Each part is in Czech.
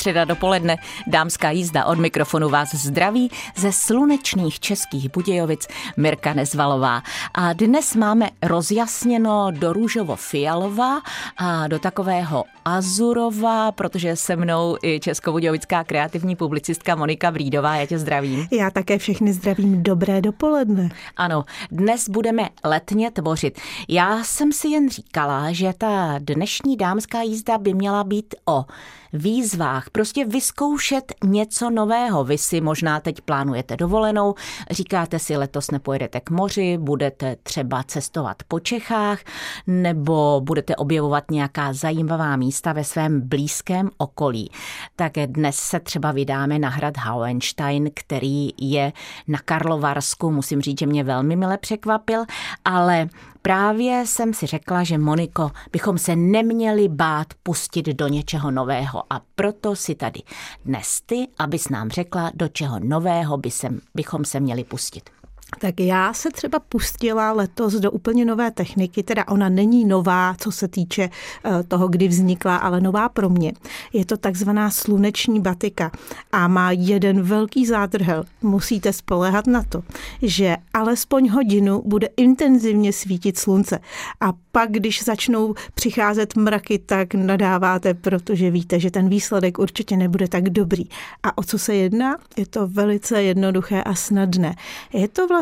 Středa dopoledne, dámská jízda od mikrofonu vás zdraví ze slunečných českých Budějovic Mirka Nezvalová. A dnes máme rozjasněno do růžovo-fialová a do takového azurova, protože se mnou i českobudějovická kreativní publicistka Monika Brídová. Já tě zdravím. Já také všechny zdravím. Dobré dopoledne. Ano, dnes budeme letně tvořit. Já jsem si jen říkala, že ta dnešní dámská jízda by měla být o výzvách, prostě vyzkoušet něco nového. Vy si možná teď plánujete dovolenou, říkáte si letos nepojedete k moři, budete třeba cestovat po Čechách, nebo budete objevovat nějaká zajímavá místa ve svém blízkém okolí. Tak dnes se třeba vydáme na hrad Hauenstein, který je na Karlovarsku. Musím říct, že mě velmi mile překvapil, ale Právě jsem si řekla, že Moniko, bychom se neměli bát pustit do něčeho nového a proto si tady dnes ty, abys nám řekla, do čeho nového by se, bychom se měli pustit. Tak já se třeba pustila letos do úplně nové techniky, teda ona není nová, co se týče eh, toho, kdy vznikla, ale nová pro mě. Je to takzvaná sluneční batika a má jeden velký zádrhel. Musíte spolehat na to, že alespoň hodinu bude intenzivně svítit slunce a pak, když začnou přicházet mraky, tak nadáváte, protože víte, že ten výsledek určitě nebude tak dobrý. A o co se jedná? Je to velice jednoduché a snadné. Je to vlastně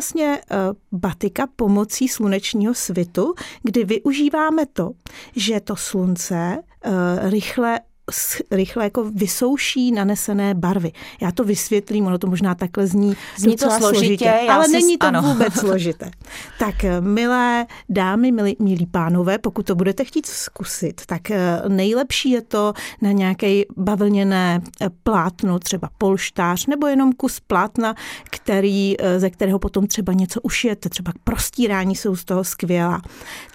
eh, batika pomocí slunečního svitu, kdy využíváme to, že to slunce eh, rychle rychle jako vysouší nanesené barvy. Já to vysvětlím, ono to možná takhle zní, zní to složitě, složitě ale si, není to ano. vůbec složité. Tak eh, milé dámy, milí, milí pánové, pokud to budete chtít zkusit, tak eh, nejlepší je to na nějaké bavlněné eh, plátno, třeba polštář, nebo jenom kus plátna, který, ze kterého potom třeba něco ušijete, třeba prostírání jsou z toho skvělá.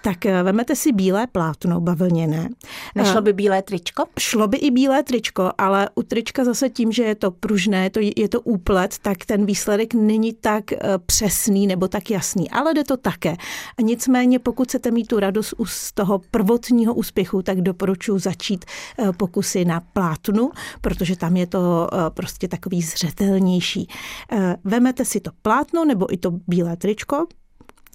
Tak vemete si bílé plátno bavlněné. Nešlo by bílé tričko? Šlo Šlo by i bílé tričko, ale u trička zase tím, že je to pružné, to je to úplet, tak ten výsledek není tak eh, přesný nebo tak jasný, ale jde to také. A nicméně, pokud chcete mít tu radost z toho prvotního úspěchu, tak doporučuji začít eh, pokusy na plátnu, protože tam je to eh, prostě takový zřetelnější. Vemete si to plátno nebo i to bílé tričko,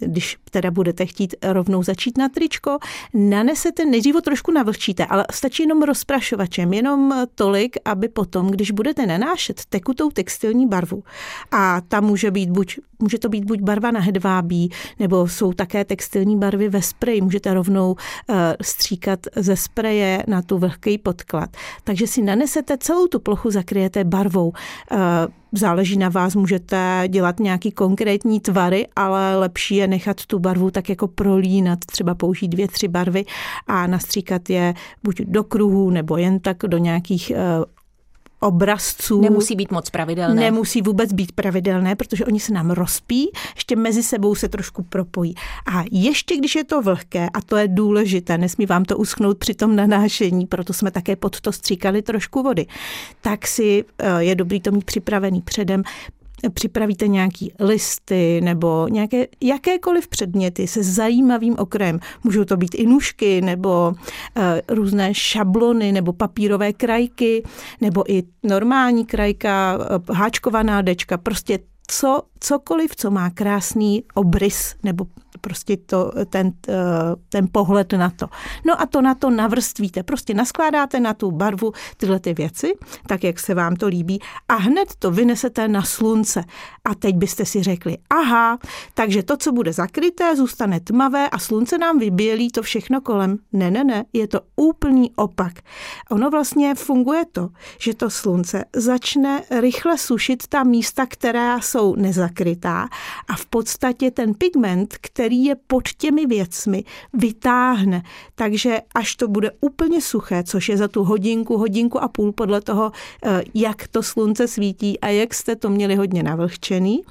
když teda budete chtít rovnou začít na tričko, nanesete, nejdřív ho trošku navlhčíte, ale stačí jenom rozprašovačem, jenom tolik, aby potom, když budete nanášet tekutou textilní barvu, a ta může být buď, může to být buď barva na hedvábí, nebo jsou také textilní barvy ve spreji, můžete rovnou uh, stříkat ze spreje na tu vlhký podklad. Takže si nanesete celou tu plochu, zakryjete barvou. Uh, záleží na vás, můžete dělat nějaký konkrétní tvary, ale lepší je nechat tu barvu tak jako prolínat, třeba použít dvě, tři barvy a nastříkat je buď do kruhů nebo jen tak do nějakých eh, obrazců. Nemusí být moc pravidelné. Nemusí vůbec být pravidelné, protože oni se nám rozpí, ještě mezi sebou se trošku propojí. A ještě když je to vlhké, a to je důležité, nesmí vám to uschnout při tom nanášení, proto jsme také pod to stříkali trošku vody, tak si eh, je dobrý to mít připravený předem připravíte nějaký listy nebo nějaké jakékoliv předměty se zajímavým okrajem. Můžou to být i nůžky nebo uh, různé šablony nebo papírové krajky nebo i normální krajka, uh, háčkovaná dečka, prostě co, cokoliv, co má krásný obrys nebo prostě to, ten, eh, ten pohled na to. No a to na to navrstvíte. Prostě naskládáte na tu barvu tyhle ty věci, tak jak se vám to líbí a hned to vynesete na slunce. A teď byste si řekli, aha, takže to, co bude zakryté, zůstane tmavé a slunce nám vybělí to všechno kolem. Ne, ne, ne, je to úplný opak. Ono vlastně funguje to, že to slunce začne rychle sušit ta místa, která jsou nezakrytá a v podstatě ten pigment, který který je pod těmi věcmi, vytáhne. Takže až to bude úplně suché, což je za tu hodinku, hodinku a půl podle toho, eh, jak to slunce svítí a jak jste to měli hodně navlhčený,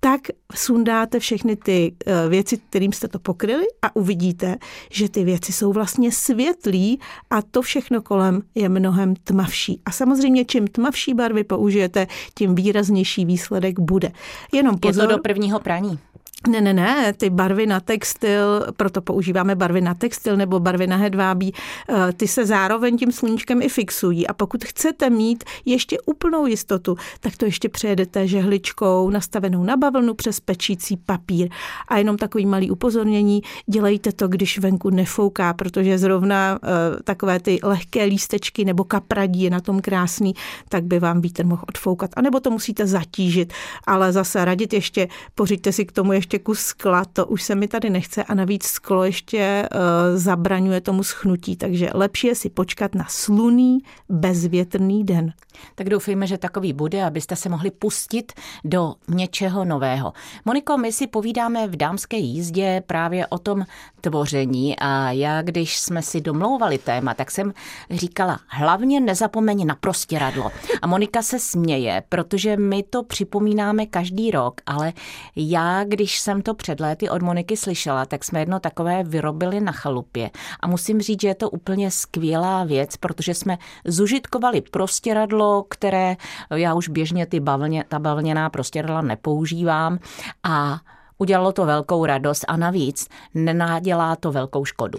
tak sundáte všechny ty eh, věci, kterým jste to pokryli a uvidíte, že ty věci jsou vlastně světlí a to všechno kolem je mnohem tmavší. A samozřejmě, čím tmavší barvy použijete, tím výraznější výsledek bude. Jenom pozor, je to do prvního praní. Ne, ne, ne, ty barvy na textil, proto používáme barvy na textil nebo barvy na hedvábí, eh, ty se zároveň tím sluníčkem i fixují a pokud chcete mít ještě úplnou jistotu, tak to ještě přejedete žehličkou nastavenou na bavlnu přes pečící papír. A jenom takový malý upozornění, dělejte to, když venku nefouká, protože zrovna uh, takové ty lehké lístečky nebo kapradí je na tom krásný, tak by vám vítr mohl odfoukat. A nebo to musíte zatížit, ale zase radit ještě, pořiďte si k tomu ještě ještě kus skla, to už se mi tady nechce a navíc sklo ještě uh, zabraňuje tomu schnutí, takže lepší je si počkat na sluný, bezvětrný den. Tak doufejme, že takový bude, abyste se mohli pustit do něčeho nového. Moniko, my si povídáme v dámské jízdě právě o tom tvoření a já, když jsme si domlouvali téma, tak jsem říkala, hlavně nezapomeň na prostěradlo. A Monika se směje, protože my to připomínáme každý rok, ale já, když jsem to před léty od Moniky slyšela, tak jsme jedno takové vyrobili na chalupě. A musím říct, že je to úplně skvělá věc, protože jsme zužitkovali prostěradlo, které já už běžně ty bavlně, ta bavlněná prostěradla nepoužívám a udělalo to velkou radost a navíc nenádělá to velkou škodu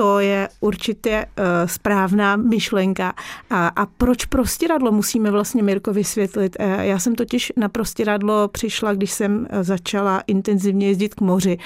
to je určitě uh, správná myšlenka. A, a proč prostěradlo musíme vlastně Mirko vysvětlit? Uh, já jsem totiž na prostěradlo přišla, když jsem eh, začala intenzivně jezdit k moři,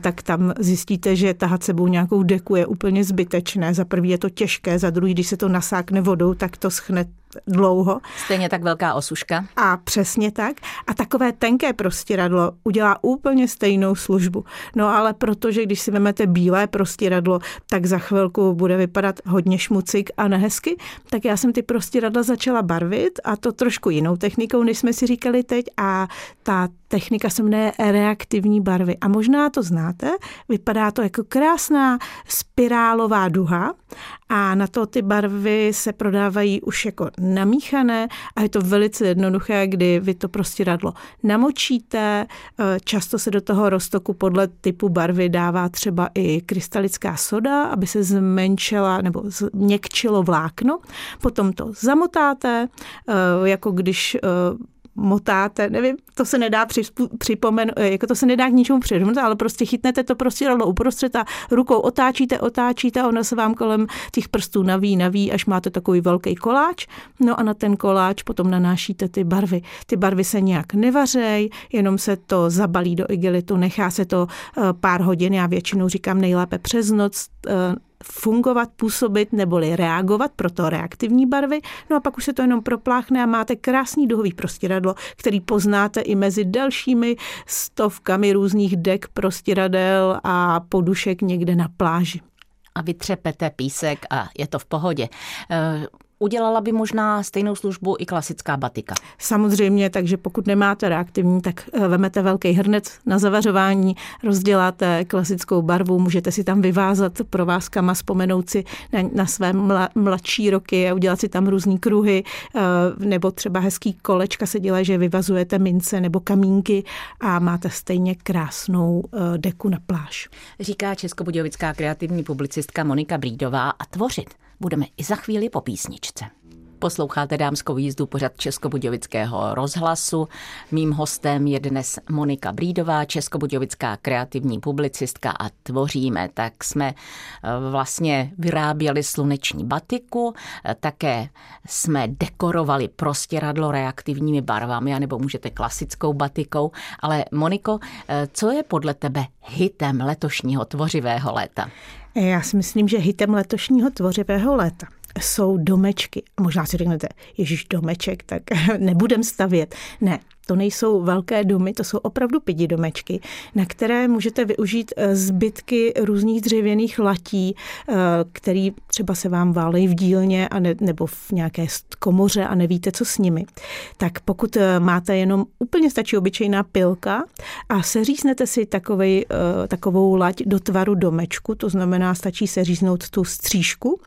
tak tam zjistíte, že tahat sebou nějakou deku je úplně zbytečné. Za prvý je to těžké, za druhý, když se to nasákne vodou, tak to schne dlouho. Stejně tak velká osuška. A přesně tak. A takové tenké prostěradlo udělá úplně stejnou službu. No ale protože když si vezmete bílé prostěradlo, tak za chvilku bude vypadat hodně šmucik a nehezky, tak já jsem ty prostěradla začala barvit a to trošku jinou technikou, než jsme si říkali teď a ta technika se jmenuje reaktivní barvy. A možná to znáte, vypadá to jako krásná spirálová duha a na to ty barvy se prodávají už jako namíchané a je to velice jednoduché, kdy vy to prostě radlo namočíte, eh, často se do toho roztoku podle typu barvy dává třeba i krystalická soda, aby se zmenšila nebo změkčilo vlákno, potom to zamotáte, eh, jako když eh, motáte, nevím, to se nedá připomen, eh, jako to se nedá k ničemu přirovnat, ale prostě chytnete to prostě rovno uprostřed a rukou otáčíte, otáčíte a ono se vám kolem těch prstů naví, naví, až máte takový velký koláč. No a na ten koláč potom nanášíte ty barvy. Ty barvy se nějak nevařej, jenom se to zabalí do igelitu, nechá se to eh, pár hodin, já většinou říkám nejlépe přes noc, eh, fungovat, působit neboli reagovat, proto reaktivní barvy. No a pak už se to jenom propláchne a máte krásný duhový prostěradlo, který poznáte i mezi dalšími stovkami různých dek prostěradel a podušek někde na pláži a vytřepete písek a je to v pohodě. Udělala by možná stejnou službu i klasická batika. Samozřejmě, takže pokud nemáte reaktivní, tak eh, vemete velký hrnec na zavařování, rozděláte klasickou barvu, můžete si tam vyvázat provázkama, vzpomenout si na, na své mla, mladší roky a udělat si tam různý kruhy, eh, nebo třeba hezký kolečka se dělá, že vyvazujete mince nebo kamínky a máte stejně krásnou eh, deku na pláž. Říká českobudějovická kreativní publicistka Monika Brídová a tvořit budeme i za chvíli po písničce. Posloucháte dámskou jízdu pořad Českobudějovického rozhlasu. Mým hostem je dnes Monika Brídová, českobudějovická kreativní publicistka a tvoříme. Tak jsme eh, vlastně vyráběli sluneční batiku, eh, také jsme dekorovali prostěradlo reaktivními barvami, anebo můžete klasickou batikou. Ale Moniko, eh, co je podle tebe hitem letošního tvořivého léta? Já si myslím, že hitem letošního tvořivého léta jsou domečky. Možná si řeknete, ježíš domeček, tak nebudem stavět. Ne, to nejsou velké domy, to jsou opravdu pidi domečky, na které můžete využít eh, zbytky různých dřevěných latí, eh, který třeba se vám válejí v dílně a ne, nebo v nějaké komoře a nevíte, co s nimi. Tak pokud eh, máte jenom úplně stačí obyčejná pilka a seříznete si takovej, takovou lať do tvaru domečku, to znamená stačí seříznout tu střížku,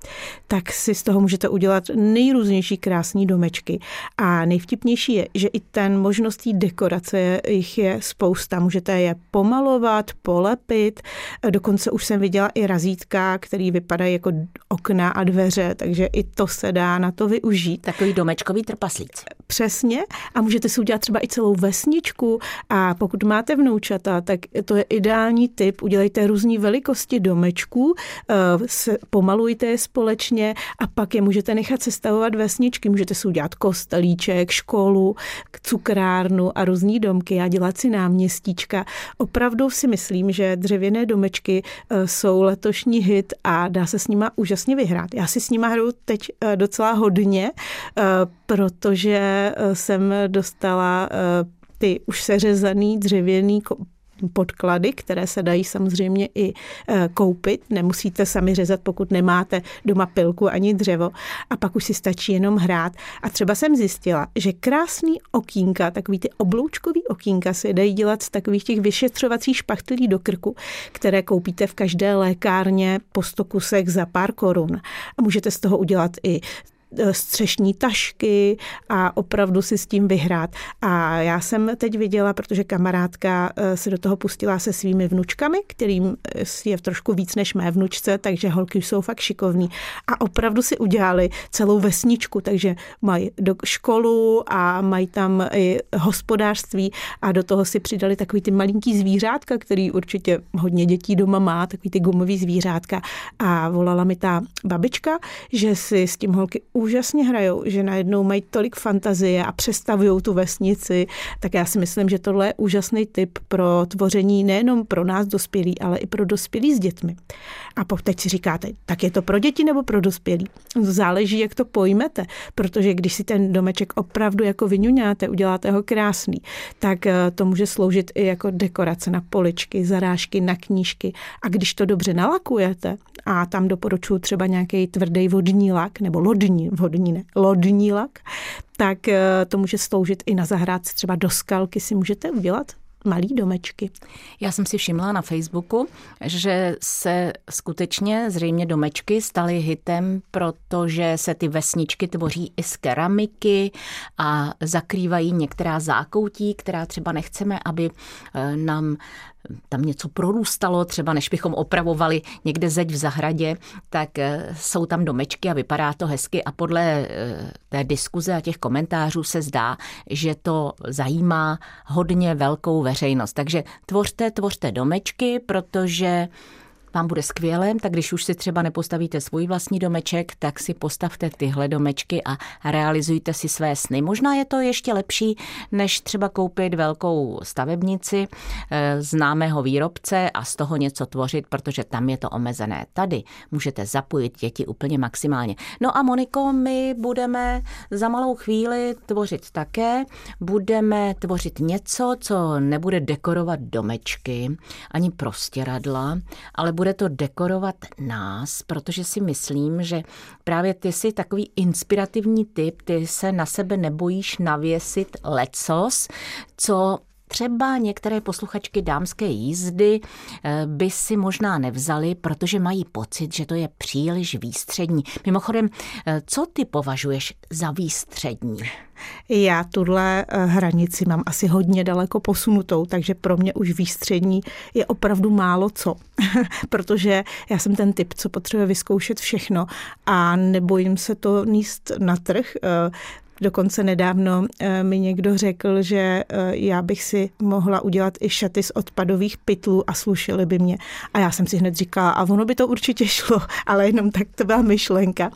tak si z toho můžete udělat nejrůznější krásný domečky. A nejvtipnější je, že i ten možností dekorace jich je spousta. Můžete je pomalovat, polepit, dokonce už jsem viděla i razítka, který vypadají jako okna a dveře, takže i to se dá na to využít. Takový domečkový trpaslíc. Přesně. A můžete si udělat třeba i celou vesničku. A pokud máte vnoučata, tak to je ideální typ. Udělejte různé velikosti domečků, eh, pomalujte je společně a pak je můžete nechat sestavovat vesničky. Můžete si udělat kostelíček, školu, cukrárnu a různé domky a dělat si náměstíčka. Opravdu si myslím, že dřevěné domečky eh, jsou letošní hit a dá se s nima úžasně vyhrát. Já si s nima hru teď eh, docela hodně, eh, protože jsem dostala ty už seřezaný dřevěný podklady, které se dají samozřejmě i e, koupit. Nemusíte sami řezat, pokud nemáte doma pilku ani dřevo. A pak už si stačí jenom hrát. A třeba jsem zjistila, že krásný okýnka, takový ty obloučkový okýnka se dají dělat z takových těch vyšetřovacích špachtlí do krku, které koupíte v každé lékárně po 100 kusech za pár korun. A můžete z toho udělat i střešní tašky a opravdu si s tím vyhrát. A já jsem teď viděla, protože kamarádka e, se do toho pustila se svými vnučkami, kterým e, je trošku víc než mé vnučce, takže holky jsou fakt šikovní. A opravdu si udělali celou vesničku, takže mají do školu a mají tam i hospodářství a do toho si přidali takový ty malinký zvířátka, který určitě hodně dětí doma má, takový ty gumový zvířátka. A volala mi ta babička, že si s tím holky úžasně hrajou, že najednou mají tolik fantazie a přestavují tu vesnici, tak já si myslím, že tohle je úžasný typ pro tvoření nejenom pro nás dospělí, ale i pro dospělí s dětmi. A teď si říkáte, tak je to pro děti nebo pro dospělí? Záleží, jak to pojmete, protože když si ten domeček opravdu jako vyňuňáte, uděláte ho krásný, tak eh, to může sloužit i jako dekorace na poličky, zarážky, na knížky. A když to dobře nalakujete, a tam doporučuji třeba nějaký tvrdý vodní lak nebo lodní, vodní ne, lodní lak, tak eh, to může sloužit i na zahrádce, třeba do skalky si můžete udělat malý domečky. Já jsem si všimla na Facebooku, že se skutečně zřejmě domečky staly hitem, protože se ty vesničky tvoří i z keramiky a zakrývají některá zákoutí, která třeba nechceme, aby eh, nám tam něco prorůstalo, třeba než bychom opravovali někde zeď v zahradě, tak eh, jsou tam domečky a vypadá to hezky a podle eh, té diskuze a těch komentářů se zdá, že to zajímá hodně velkou veřejnost. Takže tvořte, tvořte domečky, protože vám bude skvělé, tak když už si třeba nepostavíte svůj vlastní domeček, tak si postavte tyhle domečky a realizujte si své sny. Možná je to ještě lepší, než třeba koupit velkou stavebnici eh, známého výrobce a z toho něco tvořit, protože tam je to omezené. Tady můžete zapojit děti úplně maximálně. No a Moniko, my budeme za malou chvíli tvořit také. Budeme tvořit něco, co nebude dekorovat domečky, ani prostěradla, ale bude to dekorovat nás, protože si myslím, že právě ty jsi takový inspirativní typ, ty se na sebe nebojíš navěsit lecos, co třeba některé posluchačky dámské jízdy eh, by si možná nevzali, protože mají pocit, že to je příliš výstřední. Mimochodem, eh, co ty považuješ za výstřední? Já tuhle eh, hranici mám asi hodně daleko posunutou, takže pro mě už výstřední je opravdu málo co, protože já jsem ten typ, co potřebuje vyzkoušet všechno a nebojím se to níst na trh. Dokonce nedávno eh, mi někdo řekl, že eh, já bych si mohla udělat i šaty z odpadových pytlů a slušily by mě. A já jsem si hned říkala, a ono by to určitě šlo, ale jenom tak to byla myšlenka.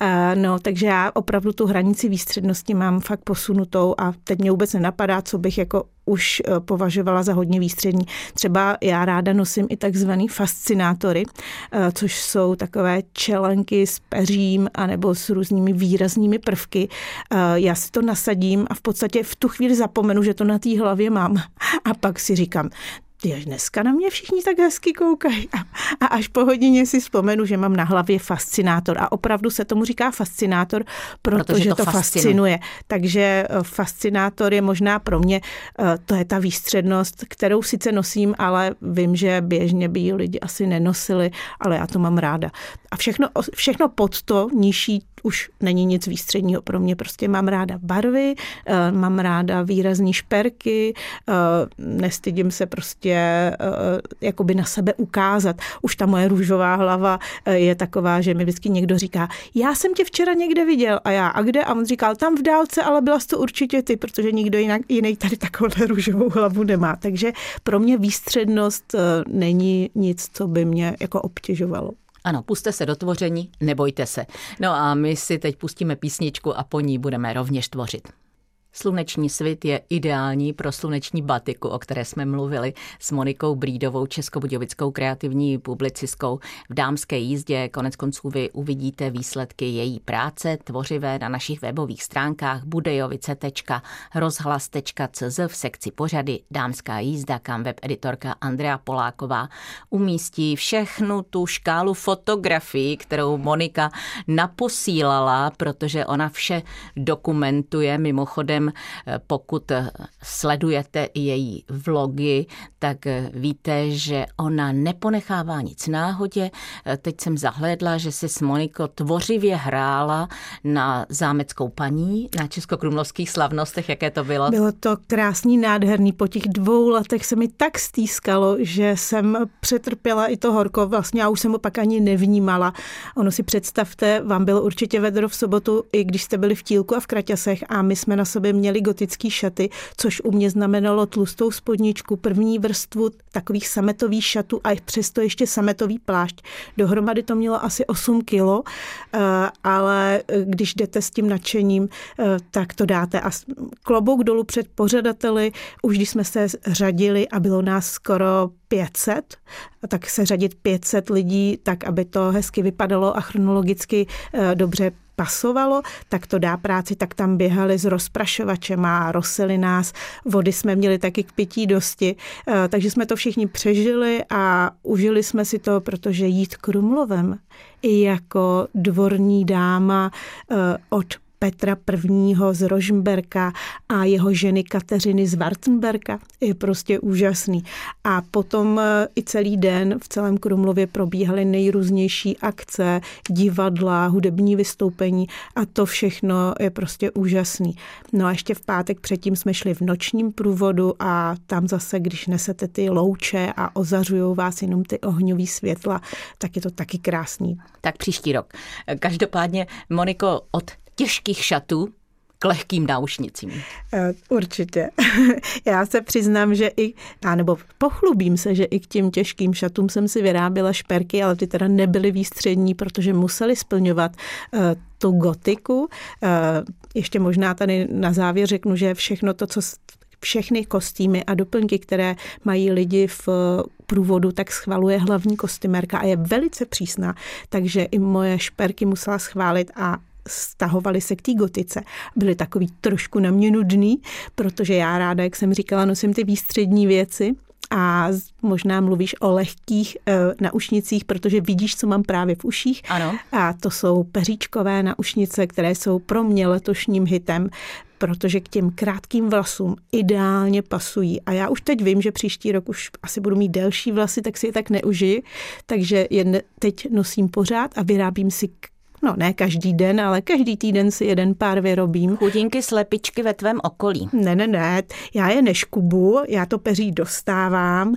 Eh, no, takže já opravdu tu hranici výstřednosti mám fakt posunutou a teď mě vůbec nenapadá, co bych jako už eh, považovala za hodně výstřední. Třeba já ráda nosím i takzvaný fascinátory, eh, což jsou takové čelenky s peřím anebo s různými výraznými prvky. Eh, já si to nasadím a v podstatě v tu chvíli zapomenu, že to na té hlavě mám. A pak si říkám, ty až dneska na mě všichni tak hezky koukají. A, a až po hodině si vzpomenu, že mám na hlavě fascinátor. A opravdu se tomu říká fascinátor, protože, protože to, to fascinuje. fascinuje. Takže eh, fascinátor je možná pro mě, eh, to je ta výstřednost, kterou sice nosím, ale vím, že běžně by ji lidi asi nenosili, ale já to mám ráda. A všechno, všechno pod to nižší už není nic výstředního pro mě. Prostě mám ráda barvy, eh, mám ráda výrazní šperky, nestydím se prostě jakoby na sebe ukázat. Už ta moje růžová hlava je taková, že mi vždycky někdo říká, já jsem tě včera někde viděl a já, a kde? A on říkal, tam v dálce, ale byla jsi to určitě ty, protože nikdo jinak, jiný tady takovou růžovou hlavu nemá. Takže pro mě výstřednost není nic, co by mě jako obtěžovalo. Ano, puste se do tvoření, nebojte se. No a my si teď pustíme písničku a po ní budeme rovněž tvořit. Sluneční svit je ideální pro sluneční batiku, o které jsme mluvili s Monikou Brídovou, českobudějovickou kreativní publicistkou v dámské jízdě. Konec konců vy uvidíte výsledky její práce tvořivé na našich webových stránkách budejovice.rozhlas.cz v sekci pořady Dámská jízda, kam web editorka Andrea Poláková umístí všechnu tu škálu fotografií, kterou Monika naposílala, protože ona vše dokumentuje mimochodem Mimochodem, pokud sledujete její vlogy, tak víte, že ona neponechává nic náhodě. Teď jsem zahlédla, že si s Moniko tvořivě hrála na zámeckou paní, na českokrumlovských slavnostech, jaké to bylo? Bylo to krásný, nádherný. Po těch dvou letech se mi tak stýskalo, že jsem přetrpěla i to horko. Vlastně já už jsem ho pak ani nevnímala. Ono si představte, vám bylo určitě vedro v sobotu, i když jste byli v Tílku a v Kraťasech a my jsme na sobě měli gotický šaty, což u mě znamenalo tlustou spodničku, první vrstvu takových sametových šatů a přesto ještě sametový plášť. Dohromady to mělo asi 8 kilo, eh, ale když jdete s tím nadšením, eh, tak to dáte. A klobouk dolů před pořadateli, už když jsme se řadili a bylo nás skoro 500, tak se řadit 500 lidí tak, aby to hezky vypadalo a chronologicky eh, dobře pasovalo, tak to dá práci, tak tam běhali s rozprašovačem a rosili nás. Vody jsme měli taky k pití dosti, eh, takže jsme to všichni přežili a užili jsme si to, protože jít Krumlovem i jako dvorní dáma eh, od Petra I. z Rožmberka a jeho ženy Kateřiny z Wartenberka je prostě úžasný. A potom e, i celý den v celém Krumlově probíhaly nejrůznější akce, divadla, hudební vystoupení a to všechno je prostě úžasný. No a ještě v pátek předtím jsme šli v nočním průvodu a tam zase, když nesete ty louče a ozařují vás jenom ty ohňový světla, tak je to taky krásný. Tak příští rok. Každopádně, Moniko, od těžkých šatů k lehkým náušnicím. Eh, určitě. Já se přiznám, že i, nebo pochlubím se, že i k těm těžkým šatům jsem si vyráběla šperky, ale ty teda nebyly výstřední, protože museli splňovat uh, tu gotiku. Uh, ještě možná tady na závěr řeknu, že všechno to, co všechny kostýmy a doplňky, které mají lidi v průvodu, tak schvaluje hlavní kostymérka a je velice přísná, takže i moje šperky musela schválit a stahovali se k té gotice. Byli takový trošku na mě nudný, protože já ráda, jak jsem říkala, nosím ty výstřední věci, a možná mluvíš o lehkých e, naušnicích, protože vidíš, co mám právě v uších. Ano. A to jsou peříčkové naušnice, které jsou pro mě letošním hitem, protože k těm krátkým vlasům ideálně pasují. A já už teď vím, že příští rok už asi budu mít delší vlasy, tak si je tak neužiji. Takže je teď nosím pořád a vyrábím si No ne každý den, ale každý týden si jeden pár vyrobím. Chudinky slepičky ve tvém okolí. Ne, ne, ne, já je neškubu, já to peří dostávám.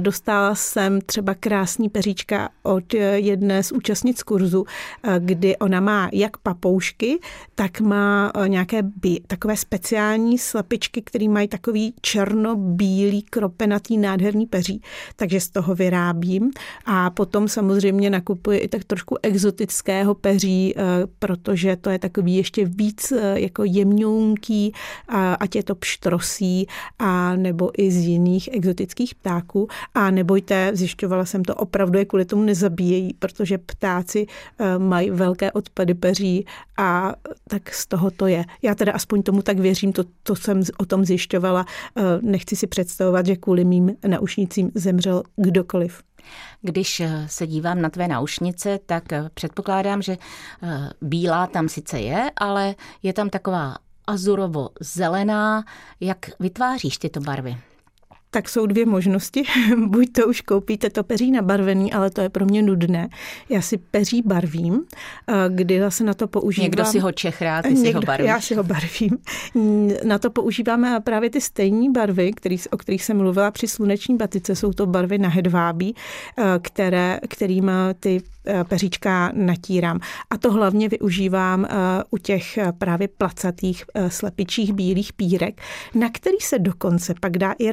Dostala jsem třeba krásný peříčka od jedné z účastnic kurzu, kdy ona má jak papoušky, tak má nějaké bí, takové speciální slepičky, které mají takový černobílý kropenatý nádherný peří, takže z toho vyrábím. A potom samozřejmě nakupuji i tak trošku exotického peří peří, protože to je takový ještě víc jako jemňounký, ať je to pštrosí, a nebo i z jiných exotických ptáků. A nebojte, zjišťovala jsem to, opravdu je kvůli tomu nezabíjejí, protože ptáci mají velké odpady peří a tak z toho to je. Já teda aspoň tomu tak věřím, to, to jsem o tom zjišťovala. Nechci si představovat, že kvůli mým naušnicím zemřel kdokoliv. Když eh, se dívám na tvé náušnice, tak eh, předpokládám, že eh, bílá tam sice je, ale je tam taková azurovo-zelená. Jak vytváříš tyto barvy? Tak jsou dvě možnosti. Buď to už koupíte to peří nabarvený, ale to je pro mě nudné. Já si peří barvím, kdy se na to používám. Někdo si ho čechrá, ty Někdo, si ho barvíš. Já si ho barvím. Na to používáme právě ty stejné barvy, který, o kterých jsem mluvila při sluneční batice. Jsou to barvy na hedvábí, které, kterým ty Eh, peříčka natírám. A to hlavně využívám eh, u těch eh, právě placatých slepičích bílých pírek, na který se dokonce pak dá i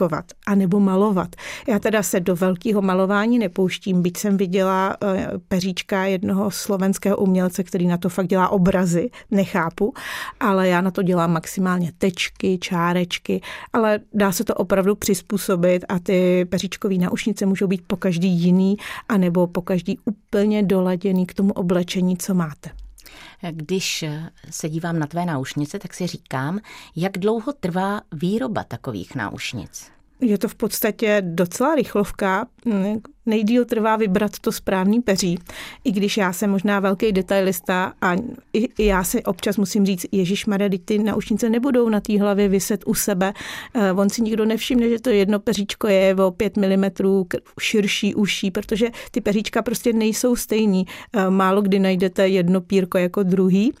razítkovat anebo malovat. Já teda se do velkého malování nepouštím, byť jsem viděla peříčka jednoho slovenského umělce, který na to fakt dělá obrazy, nechápu, ale já na to dělám maximálně tečky, čárečky, ale dá se to opravdu přizpůsobit a ty peříčkové naušnice můžou být po každý jiný, anebo po každý úplně doladěný k tomu oblečení, co máte. Když se dívám na tvé náušnice, tak si říkám, jak dlouho trvá výroba takových náušnic? Je to v podstatě docela rychlovka nejdíl trvá vybrat to správný peří. I když já jsem možná velký detailista a i, i já si občas musím říct, Ježíš Maria, ty naušnice nebudou na té hlavě vyset u sebe. Eh, on si nikdo nevšimne, že to jedno peříčko je o 5 mm širší, uší, protože ty peříčka prostě nejsou stejní. Eh, málo kdy najdete jedno pírko jako druhý.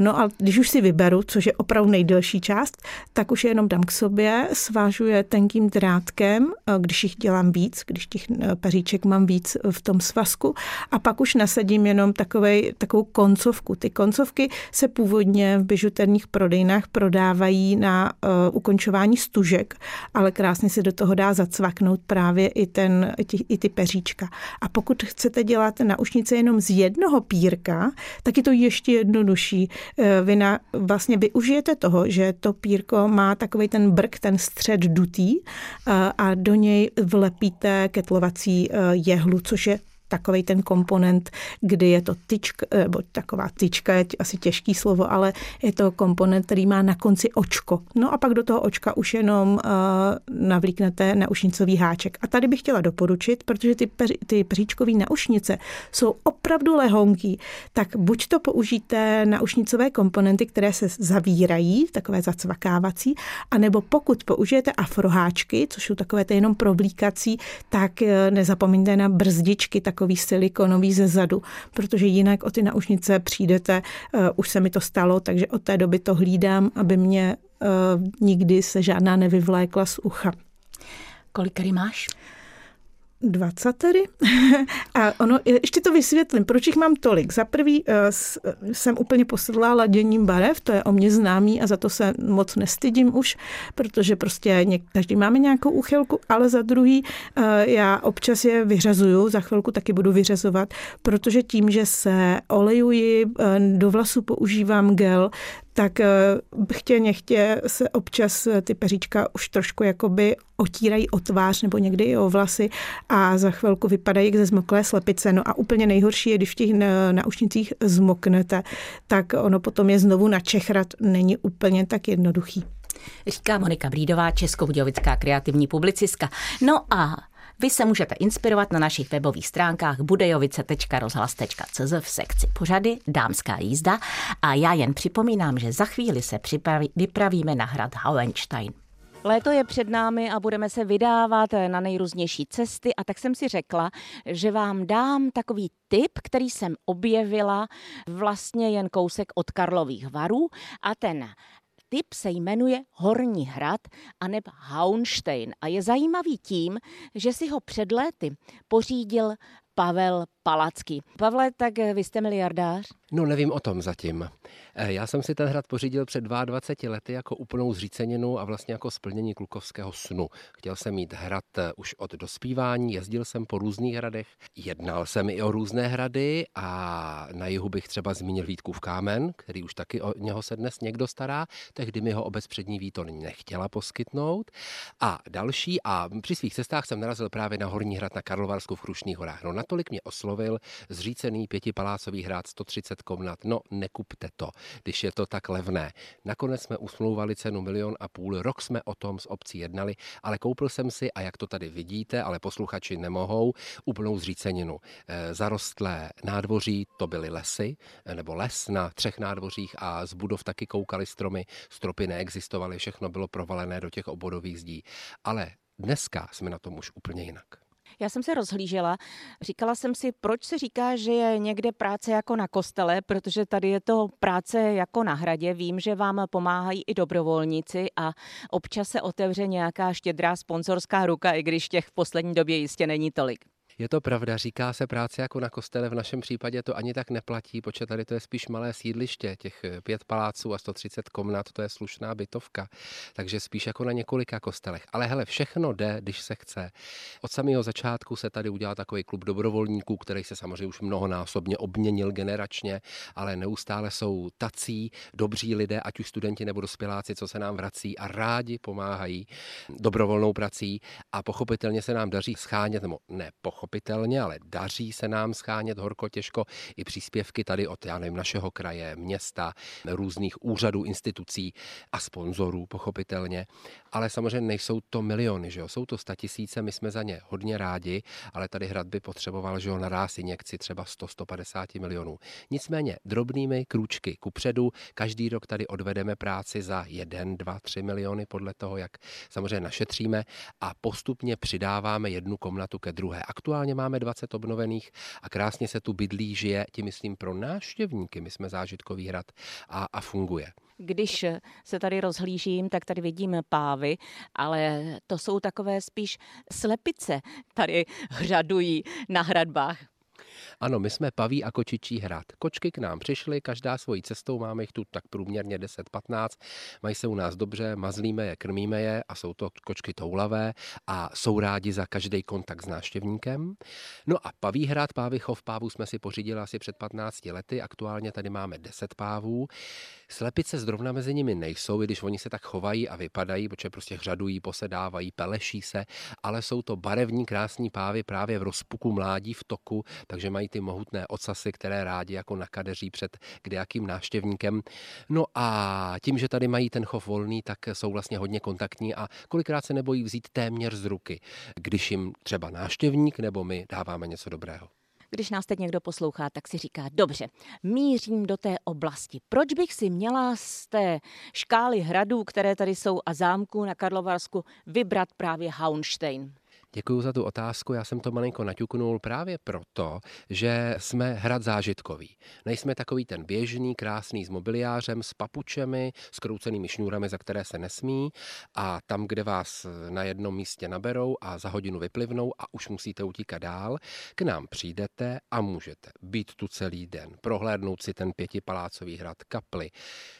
No a když už si vyberu, což je opravdu nejdelší část, tak už je jenom dám k sobě, svážu je tenkým drátkem, eh, když jich dělám víc, když těch peříček mám víc v tom svazku a pak už nasadím jenom takovej, takovou koncovku. Ty koncovky se původně v bižuterních prodejnách prodávají na uh, ukončování stužek, ale krásně se do toho dá zacvaknout právě i, ten, i, i ty peříčka. A pokud chcete dělat naušnice jenom z jednoho pírka, tak je to ještě jednodušší. Uh, vy na, vlastně využijete toho, že to pírko má takový ten brk, ten střed dutý uh, a do něj vlepíte ketlovací Eh, jehlu, což je takový ten komponent, kdy je to tyčka, eh, nebo taková tyčka je asi těžký slovo, ale je to komponent, který má na konci očko. No a pak do toho očka už jenom uh, navlíknete naušnicový háček. A tady bych chtěla doporučit, protože ty, peři, ty peříčkové naušnice jsou opravdu lehonký, tak buď to použijte naušnicové komponenty, které se zavírají, takové zacvakávací, anebo pokud použijete afroháčky, což jsou takové ty jenom provlíkací, tak nezapomeňte na brzdičky, tak takový silikonový ze zadu, protože jinak o ty naušnice přijdete, uh, už se mi to stalo, takže od té doby to hlídám, aby mě uh, nikdy se žádná nevyvlékla z ucha. Kolik máš? 20 tedy. A ono, ještě to vysvětlím, proč jich mám tolik. Za prvý eh, jsem úplně posedlá laděním barev, to je o mě známý a za to se moc nestydím už, protože prostě každý máme nějakou úchylku, ale za druhý eh, já občas je vyřazuju, za chvilku taky budu vyřazovat, protože tím, že se olejuji, eh, do vlasu používám gel, tak eh, chtě nechtě se občas eh, ty peříčka už trošku jakoby otírají o tvář nebo někdy i o vlasy a za chvilku vypadají jak ze zmoklé slepice. No a úplně nejhorší je, když v těch naušnicích zmoknete, tak ono potom je znovu načechrat není úplně tak jednoduchý. Říká Monika Brídová, českobudějovická kreativní publicistka. No a vy se můžete inspirovat na našich webových stránkách budejovice.rozhlas.cz v sekci pořady Dámská jízda. A já jen připomínám, že za chvíli se připraví, vypravíme na hrad Hauenstein. Léto je před námi a budeme se vydávat na nejrůznější cesty. A tak jsem si řekla, že vám dám takový tip, který jsem objevila vlastně jen kousek od Karlových varů. A ten typ se jmenuje Horní hrad aneb Haunstein a je zajímavý tím, že si ho před léty pořídil Pavel Palacký. Pavle, tak vy jste miliardář? No nevím o tom zatím. Eh, já jsem si ten hrad pořídil před 22 lety jako úplnou zříceninu a vlastně jako splnění klukovského snu. Chtěl jsem mít hrad eh, už od dospívání, jezdil jsem po různých hradech, jednal jsem i o různé hrady a na jihu bych třeba zmínil Vítkův kámen, který už taky o něho se dnes někdo stará. Tehdy mi ho obec přední Víton nechtěla poskytnout. A další, a při svých cestách jsem narazil právě na Horní hrad na Karlovarsku v Krušných horách. No natolik mě oslovil zřícený pětipalácový hrad 130 komnat. No nekupte to když je to tak levné. Nakonec jsme usmlouvali cenu milion a půl, rok jsme o tom s obcí jednali, ale koupil jsem si, a jak to tady vidíte, ale posluchači nemohou, úplnou zříceninu. E, zarostlé nádvoří, to byly lesy, e, nebo les na třech nádvořích a z budov taky koukaly stromy, stropy neexistovaly, všechno bylo provalené do těch obodových zdí. Ale dneska jsme na tom už úplně jinak. Já jsem se rozhlížela, říkala jsem si, proč se říká, že je někde práce jako na kostele, protože tady je to práce jako na hradě. Vím, že vám pomáhají i dobrovolníci a občas se otevře nějaká štědrá sponzorská ruka, i když těch v poslední době jistě není tolik. Je to pravda, říká se práce jako na kostele, v našem případě to ani tak neplatí, protože tady to je spíš malé sídliště, těch pět paláců a 130 komnat, to je slušná bytovka, takže spíš jako na několika kostelech. Ale hele, všechno jde, když se chce. Od samého začátku se tady udělal takový klub dobrovolníků, který se samozřejmě už mnohonásobně obměnil generačně, ale neustále jsou tací, dobří lidé, ať už studenti nebo dospěláci, co se nám vrací a rádi pomáhají dobrovolnou prací a pochopitelně se nám daří schánět, nebo ne, pochopitelně, ale daří se nám schánět horko těžko i příspěvky tady od, já nevím, našeho kraje, města, různých úřadů, institucí a sponzorů, pochopitelně. Ale samozřejmě nejsou to miliony, že jo? jsou to tisíce, my jsme za ně hodně rádi, ale tady hrad by potřeboval, že jo, naráz injekci třeba 100-150 milionů. Nicméně drobnými krůčky kupředu, každý rok tady odvedeme práci za 1, 2, 3 miliony podle toho, jak samozřejmě našetříme a postupně přidáváme jednu komnatu ke druhé. Aktuálně aktuálně máme 20 obnovených a krásně se tu bydlí, žije, tím myslím pro návštěvníky, my jsme zážitkový hrad a, a funguje. Když se tady rozhlížím, tak tady vidím pávy, ale to jsou takové spíš slepice, tady hřadují na hradbách. Ano, my jsme paví a kočičí hrad. Kočky k nám přišly, každá svojí cestou, máme jich tu tak průměrně 10-15, mají se u nás dobře, mazlíme je, krmíme je a jsou to kočky toulavé a jsou rádi za každý kontakt s návštěvníkem. No a paví hrad, pávy chov pávů jsme si pořídili asi před 15 lety, aktuálně tady máme 10 pávů. Slepice zrovna mezi nimi nejsou, když oni se tak chovají a vypadají, protože prostě hřadují, posedávají, peleší se, ale jsou to barevní, krásní pávy právě v rozpuku mládí v toku, takže mají ty mohutné ocasy, které rádi jako nakadeří před kdejakým návštěvníkem. No a tím, že tady mají ten chov volný, tak jsou vlastně hodně kontaktní a kolikrát se nebojí vzít téměř z ruky, když jim třeba návštěvník nebo my dáváme něco dobrého. Když nás teď někdo poslouchá, tak si říká, dobře, mířím do té oblasti. Proč bych si měla z té škály hradů, které tady jsou a zámků na Karlovarsku, vybrat právě Haunstein? Děkuji za tu otázku. Já jsem to malinko naťuknul právě proto, že jsme hrad zážitkový. Nejsme takový ten běžný, krásný s mobiliářem, s papučemi, s kroucenými šňůrami, za které se nesmí a tam, kde vás na jednom místě naberou a za hodinu vyplivnou a už musíte utíkat dál, k nám přijdete a můžete být tu celý den, prohlédnout si ten pětipalácový hrad kaply,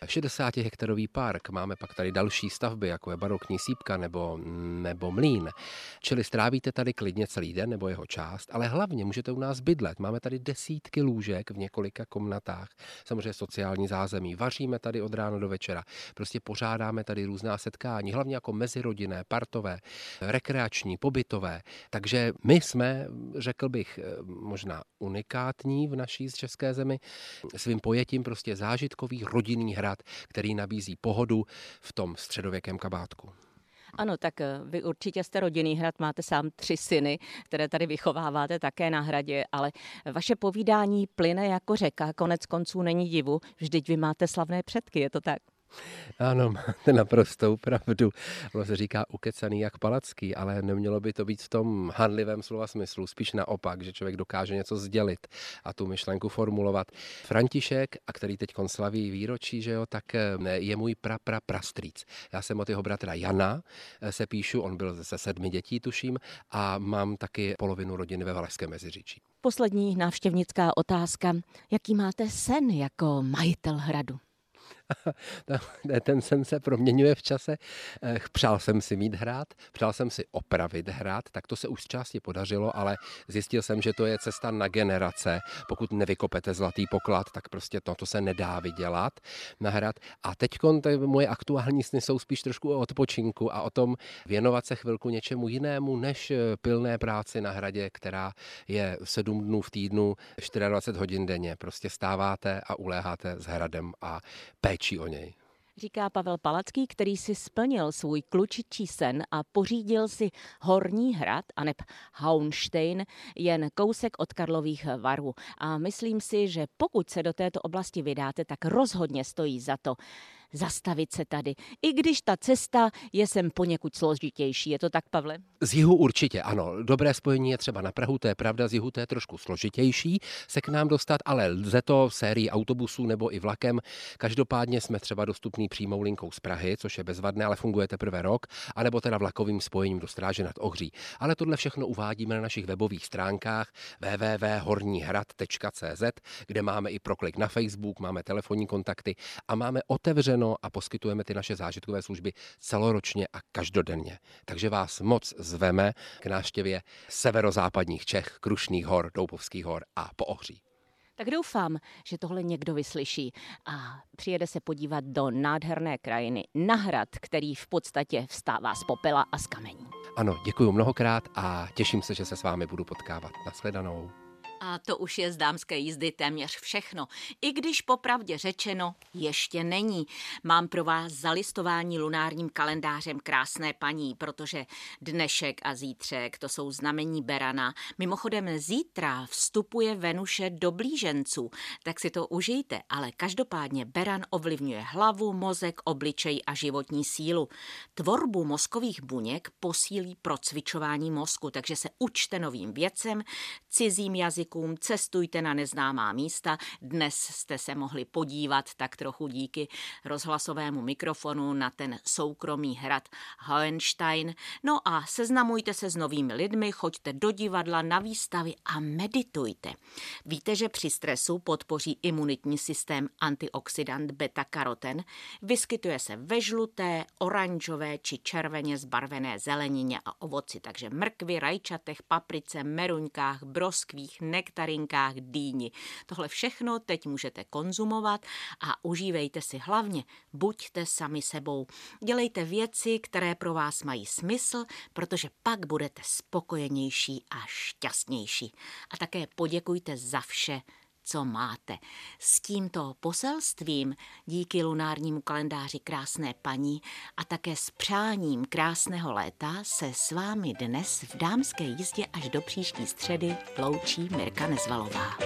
60 hektarový park, máme pak tady další stavby, jako je barokní sípka nebo, nebo mlín, čili Strávíte tady klidně celý den nebo jeho část, ale hlavně můžete u nás bydlet. Máme tady desítky lůžek v několika komnatách, samozřejmě sociální zázemí. Vaříme tady od rána do večera. Prostě pořádáme tady různá setkání, hlavně jako mezirodinné, partové, rekreační, pobytové. Takže my jsme, řekl bych, možná unikátní v naší české zemi svým pojetím prostě zážitkový rodinný hrad, který nabízí pohodu v tom středověkém kabátku. Ano, tak eh, vy určitě jste rodinný hrad, máte sám tři syny, které tady vychováváte také na hradě, ale vaše povídání plyne jako řeka, konec konců není divu, vždyť vy máte slavné předky, je to tak? Ano, máte naprostou pravdu. Ono se říká ukecaný jak palacký, ale nemělo by to být v tom handlivém slova smyslu, spíš naopak, že člověk dokáže něco sdělit a tu myšlenku formulovat. František, a který teď slaví výročí, že jo, tak eh, je můj pra, pra, prastrýc. Já jsem od jeho bratra Jana eh, se píšu, on byl ze sedmi dětí, tuším, a mám taky polovinu rodiny ve Valašském Meziříčí. Poslední návštěvnická otázka. Jaký máte sen jako majitel hradu? ten sen se proměňuje v čase. Eh, přál jsem si mít hrát, přál jsem si opravit hrát, tak to se už části podařilo, ale zjistil jsem, že to je cesta na generace. Pokud nevykopete zlatý poklad, tak prostě to, to se nedá vydělat na hrad. A teď moje aktuální sny jsou spíš trošku o odpočinku a o tom věnovat se chvilku něčemu jinému, než eh, pilné práci na hradě, která je 7 dnů v týdnu, 24 hodin denně. Prostě stáváte a uléháte s hradem a péčí o něj. Říká Pavel Palacký, který si splnil svůj klučičí sen a pořídil si Horní hrad, aneb Haunstein, jen kousek od Karlových varů. A myslím si, že pokud se do této oblasti vydáte, tak rozhodně stojí za to zastavit se tady. I když ta cesta je sem poněkud složitější. Je to tak, Pavle? Z jihu určitě, ano. Dobré spojení je třeba na Prahu, to je pravda, z jihu to je trošku složitější se k nám dostat, ale lze to sérií autobusů nebo i vlakem. Každopádně jsme třeba dostupní přímou linkou z Prahy, což je bezvadné, ale funguje teprve rok, anebo teda vlakovým spojením do Stráže nad Ohří. Ale tohle všechno uvádíme na našich webových stránkách www.hornihrad.cz, kde máme i proklik na Facebook, máme telefonní kontakty a máme otevřenou otevřeno a poskytujeme ty naše zážitkové služby celoročně a každodenně. Takže vás moc zveme k návštěvě severozápadních Čech, Krušných hor, Doupovských hor a Poohří. Tak doufám, že tohle někdo vyslyší a přijede se podívat do nádherné krajiny na hrad, který v podstatě vstává z popela a z kamení. Ano, děkuji mnohokrát a těším se, že se s vámi budu potkávat. Nasledanou. A to už je z dámské jízdy téměř všechno. I když popravdě řečeno ještě není. Mám pro vás zalistování lunárním kalendářem krásné paní, protože dnešek a zítřek to jsou znamení Berana. Mimochodem zítra vstupuje Venuše do blíženců, tak si to užijte, ale každopádně Beran ovlivňuje hlavu, mozek, obličej a životní sílu. Tvorbu mozkových buněk posílí procvičování mozku, takže se učte novým věcem, cizím jazykům, jazykům, cestujte na neznámá místa. Dnes jste se mohli podívat tak trochu díky rozhlasovému mikrofonu na ten soukromý hrad Hohenstein. No a seznamujte se s novými lidmi, choďte do divadla, na výstavy a meditujte. Víte, že při stresu podpoří imunitní systém antioxidant beta-karoten. Vyskytuje se ve žluté, oranžové či červeně zbarvené zelenině a ovoci, takže mrkvy, rajčatech, paprice, meruňkách, broskvích, nektarinkách, dýni. Tohle všechno teď můžete konzumovat a užívejte si hlavně. Buďte sami sebou. Dělejte věci, které pro vás mají smysl, protože pak budete spokojenější a šťastnější. A také poděkujte za vše, co máte. S tímto poselstvím díky lunárnímu kalendáři Krásné paní a také s přáním krásného léta se s vámi dnes v dámské jízdě až do příští středy loučí Mirka Nezvalová.